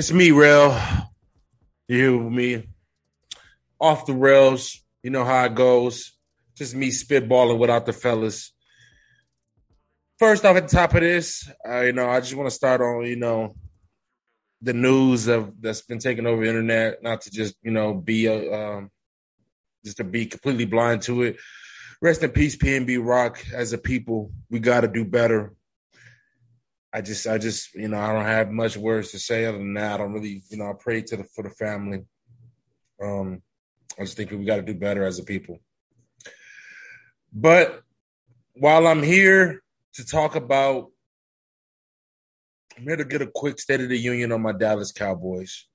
It's me, Rail. You me? Off the rails. You know how it goes. Just me spitballing without the fellas. First off, at the top of this, uh, you know, I just want to start on, you know, the news of that's been taking over the internet. Not to just, you know, be a, um, just to be completely blind to it. Rest in peace, PNB Rock. As a people, we got to do better. I just, I just, you know, I don't have much words to say other than that. I don't really, you know, I pray to the for the family. Um, I just think we got to do better as a people. But while I'm here to talk about, I'm here to get a quick State of the Union on my Dallas Cowboys.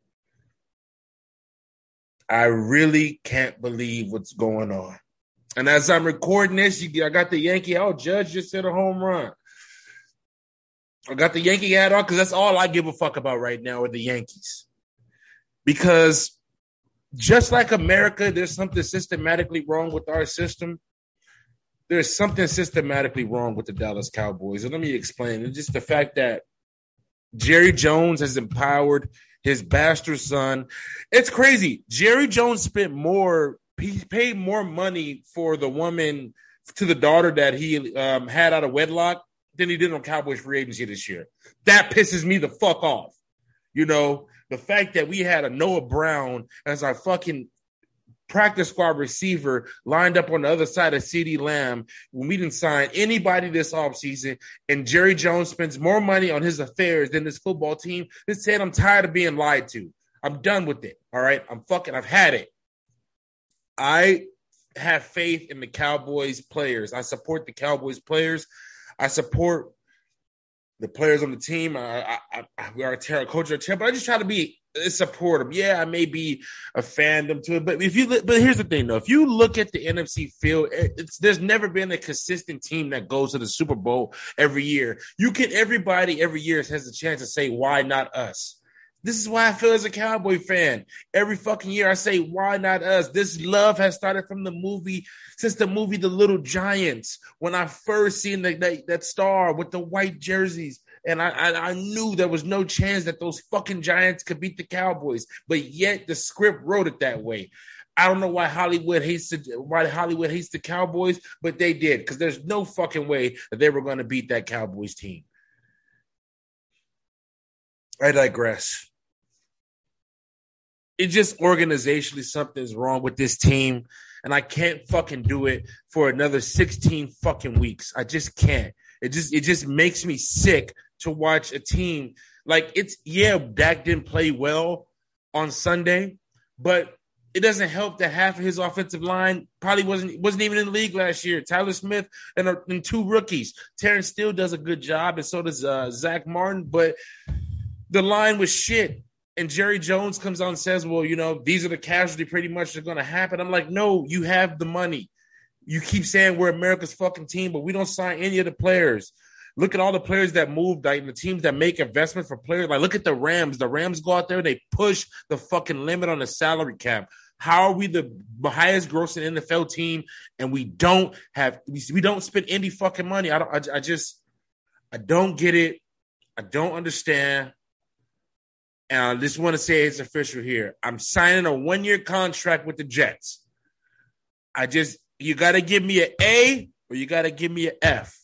I really can't believe what's going on. And as I'm recording this, I got the Yankee out. Judge just hit a home run. I got the Yankee hat on because that's all I give a fuck about right now are the Yankees. Because just like America, there's something systematically wrong with our system. There's something systematically wrong with the Dallas Cowboys. And let me explain. It's just the fact that Jerry Jones has empowered his bastard son. It's crazy. Jerry Jones spent more, he paid more money for the woman, to the daughter that he um, had out of wedlock than he did on Cowboys free agency this year. That pisses me the fuck off. You know, the fact that we had a Noah Brown as our fucking practice squad receiver lined up on the other side of CeeDee Lamb when we didn't sign anybody this offseason and Jerry Jones spends more money on his affairs than this football team. This said I'm tired of being lied to. I'm done with it. All right. I'm fucking I've had it. I have faith in the Cowboys players. I support the Cowboys players. I support the players on the team. I, I, I we are a terror coach or but I just try to be supportive. Yeah, I may be a fandom to it, but if you but here's the thing though, if you look at the NFC field, it's there's never been a consistent team that goes to the Super Bowl every year. You can everybody every year has a chance to say why not us. This is why I feel as a Cowboy fan. Every fucking year I say, why not us? This love has started from the movie, since the movie The Little Giants. When I first seen the, that, that star with the white jerseys. And I, I, I knew there was no chance that those fucking Giants could beat the Cowboys. But yet the script wrote it that way. I don't know why Hollywood hates the, why Hollywood hates the Cowboys, but they did because there's no fucking way that they were going to beat that Cowboys team. I digress it just organizationally something's wrong with this team and I can't fucking do it for another 16 fucking weeks. I just can't. It just it just makes me sick to watch a team like it's yeah, Dak didn't play well on Sunday, but it doesn't help that half of his offensive line probably wasn't wasn't even in the league last year. Tyler Smith and, and two rookies. Terence Steele does a good job, and so does uh, Zack Martin. But the line was shit and Jerry Jones comes out and says, "Well, you know, these are the casualty pretty much that are going to happen." I'm like, "No, you have the money. You keep saying we're America's fucking team, but we don't sign any of the players. Look at all the players that moved, like the teams that make investment for players. Like, look at the Rams. The Rams go out there, they push the fucking limit on the salary cap. How are we the highest grossing NFL team, and we don't have we, we don't spend any fucking money? I don't. I, I just I don't get it. I don't understand. And I just want to say it's official here. I'm signing a one year contract with the Jets. I just, you got to give me an A or you got to give me an F.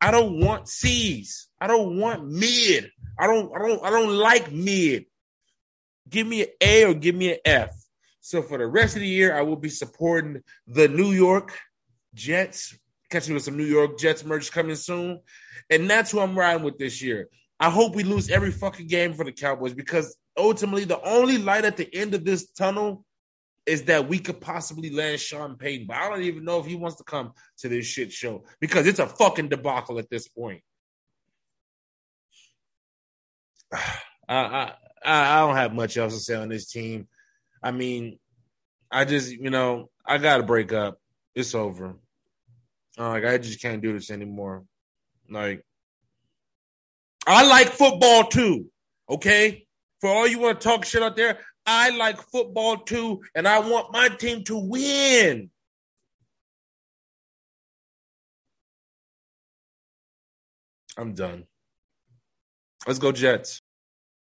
I don't want C's. I don't want mid. I don't, I don't, I don't like mid. Give me an A or give me an F. So for the rest of the year, I will be supporting the New York Jets. Catching with some New York Jets merch coming soon. And that's who I'm riding with this year. I hope we lose every fucking game for the Cowboys because ultimately the only light at the end of this tunnel is that we could possibly land Sean Payton. But I don't even know if he wants to come to this shit show because it's a fucking debacle at this point. I, I I don't have much else to say on this team. I mean, I just you know I got to break up. It's over. Uh, like I just can't do this anymore. Like I like football too. Okay. For all you want to talk shit out there, I like football too, and I want my team to win. I'm done. Let's go, Jets.